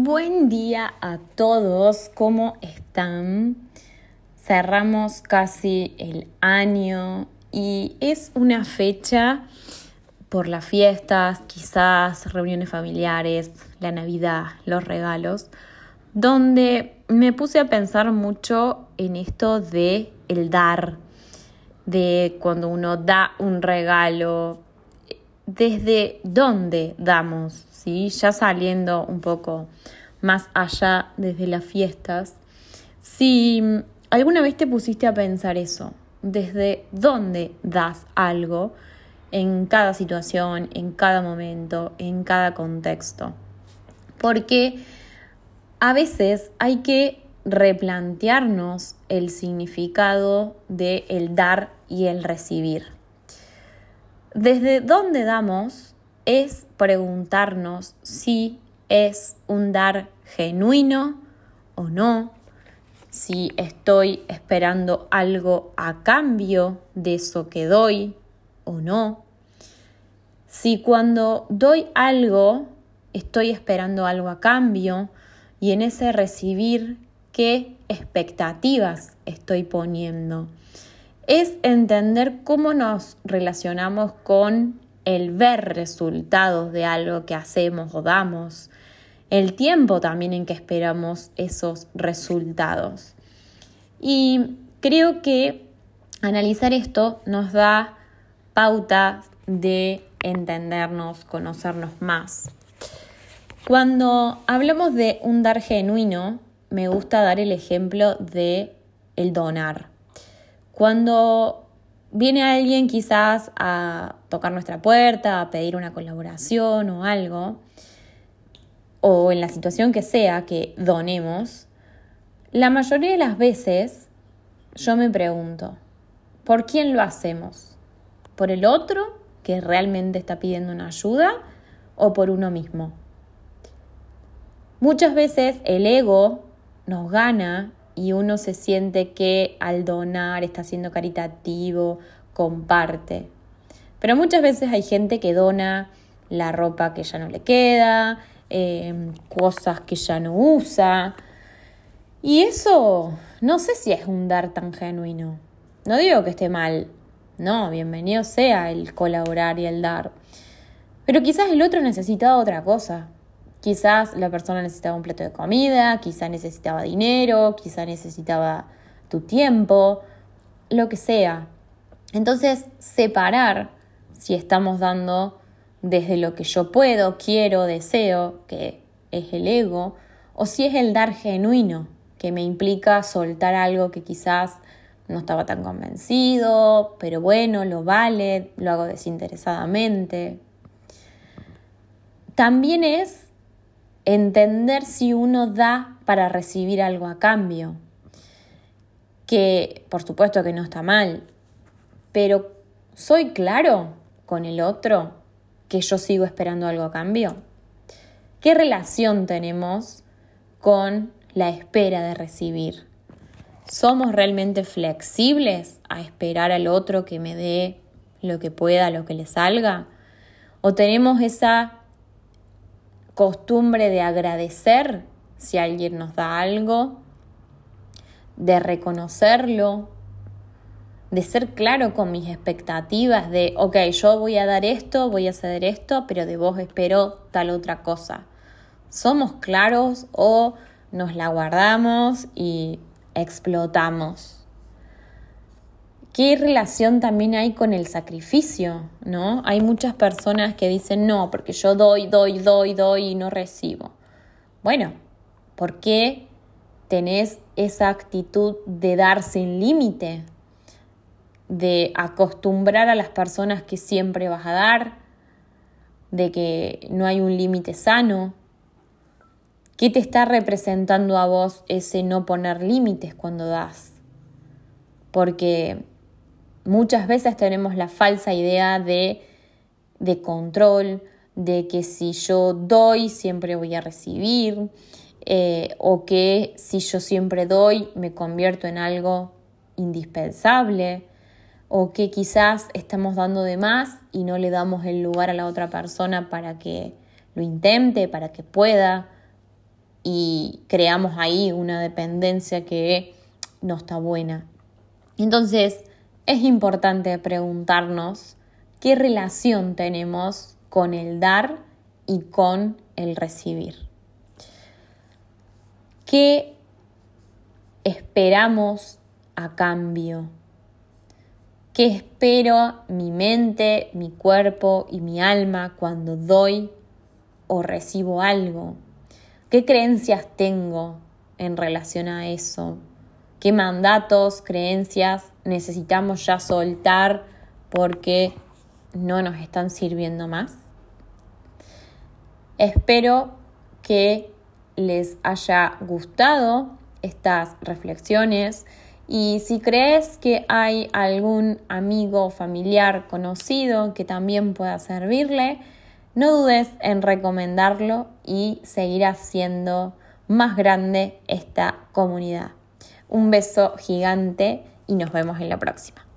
Buen día a todos, ¿cómo están? Cerramos casi el año y es una fecha por las fiestas, quizás reuniones familiares, la Navidad, los regalos, donde me puse a pensar mucho en esto de el dar, de cuando uno da un regalo, desde dónde damos, ¿sí? ya saliendo un poco más allá desde las fiestas, si alguna vez te pusiste a pensar eso, desde dónde das algo en cada situación, en cada momento, en cada contexto. Porque a veces hay que replantearnos el significado de el dar y el recibir. Desde dónde damos es preguntarnos si es un dar genuino o no, si estoy esperando algo a cambio de eso que doy o no, si cuando doy algo estoy esperando algo a cambio y en ese recibir qué expectativas estoy poniendo es entender cómo nos relacionamos con el ver resultados de algo que hacemos o damos, el tiempo también en que esperamos esos resultados. Y creo que analizar esto nos da pauta de entendernos, conocernos más. Cuando hablamos de un dar genuino, me gusta dar el ejemplo de el donar. Cuando viene alguien quizás a tocar nuestra puerta, a pedir una colaboración o algo, o en la situación que sea que donemos, la mayoría de las veces yo me pregunto, ¿por quién lo hacemos? ¿Por el otro que realmente está pidiendo una ayuda o por uno mismo? Muchas veces el ego nos gana y uno se siente que al donar está siendo caritativo, comparte. Pero muchas veces hay gente que dona la ropa que ya no le queda, em, cosas que ya no usa. Y eso no sé si es un dar tan genuino. No digo que esté mal. No, bienvenido sea el colaborar y el dar. Pero quizás el otro necesitaba otra cosa. Quizás la persona necesitaba un plato de comida, quizás necesitaba dinero, quizás necesitaba tu tiempo, lo que sea. Entonces, separar si estamos dando desde lo que yo puedo, quiero, deseo, que es el ego, o si es el dar genuino, que me implica soltar algo que quizás no estaba tan convencido, pero bueno, lo vale, lo hago desinteresadamente. También es entender si uno da para recibir algo a cambio, que por supuesto que no está mal, pero ¿soy claro con el otro que yo sigo esperando algo a cambio? ¿Qué relación tenemos con la espera de recibir? ¿Somos realmente flexibles a esperar al otro que me dé lo que pueda, lo que le salga? ¿O tenemos esa costumbre de agradecer si alguien nos da algo, de reconocerlo, de ser claro con mis expectativas de, ok, yo voy a dar esto, voy a ceder esto, pero de vos espero tal otra cosa. ¿Somos claros o nos la guardamos y explotamos? ¿Qué relación también hay con el sacrificio? ¿No? Hay muchas personas que dicen, no, porque yo doy, doy, doy, doy y no recibo. Bueno, ¿por qué tenés esa actitud de dar sin límite? De acostumbrar a las personas que siempre vas a dar, de que no hay un límite sano. ¿Qué te está representando a vos ese no poner límites cuando das? Porque Muchas veces tenemos la falsa idea de, de control, de que si yo doy siempre voy a recibir, eh, o que si yo siempre doy me convierto en algo indispensable, o que quizás estamos dando de más y no le damos el lugar a la otra persona para que lo intente, para que pueda. y creamos ahí una dependencia que no está buena. Entonces, es importante preguntarnos qué relación tenemos con el dar y con el recibir. ¿Qué esperamos a cambio? ¿Qué espero mi mente, mi cuerpo y mi alma cuando doy o recibo algo? ¿Qué creencias tengo en relación a eso? ¿Qué mandatos, creencias necesitamos ya soltar porque no nos están sirviendo más? Espero que les haya gustado estas reflexiones y si crees que hay algún amigo, familiar, conocido que también pueda servirle, no dudes en recomendarlo y seguir haciendo más grande esta comunidad. Un beso gigante y nos vemos en la próxima.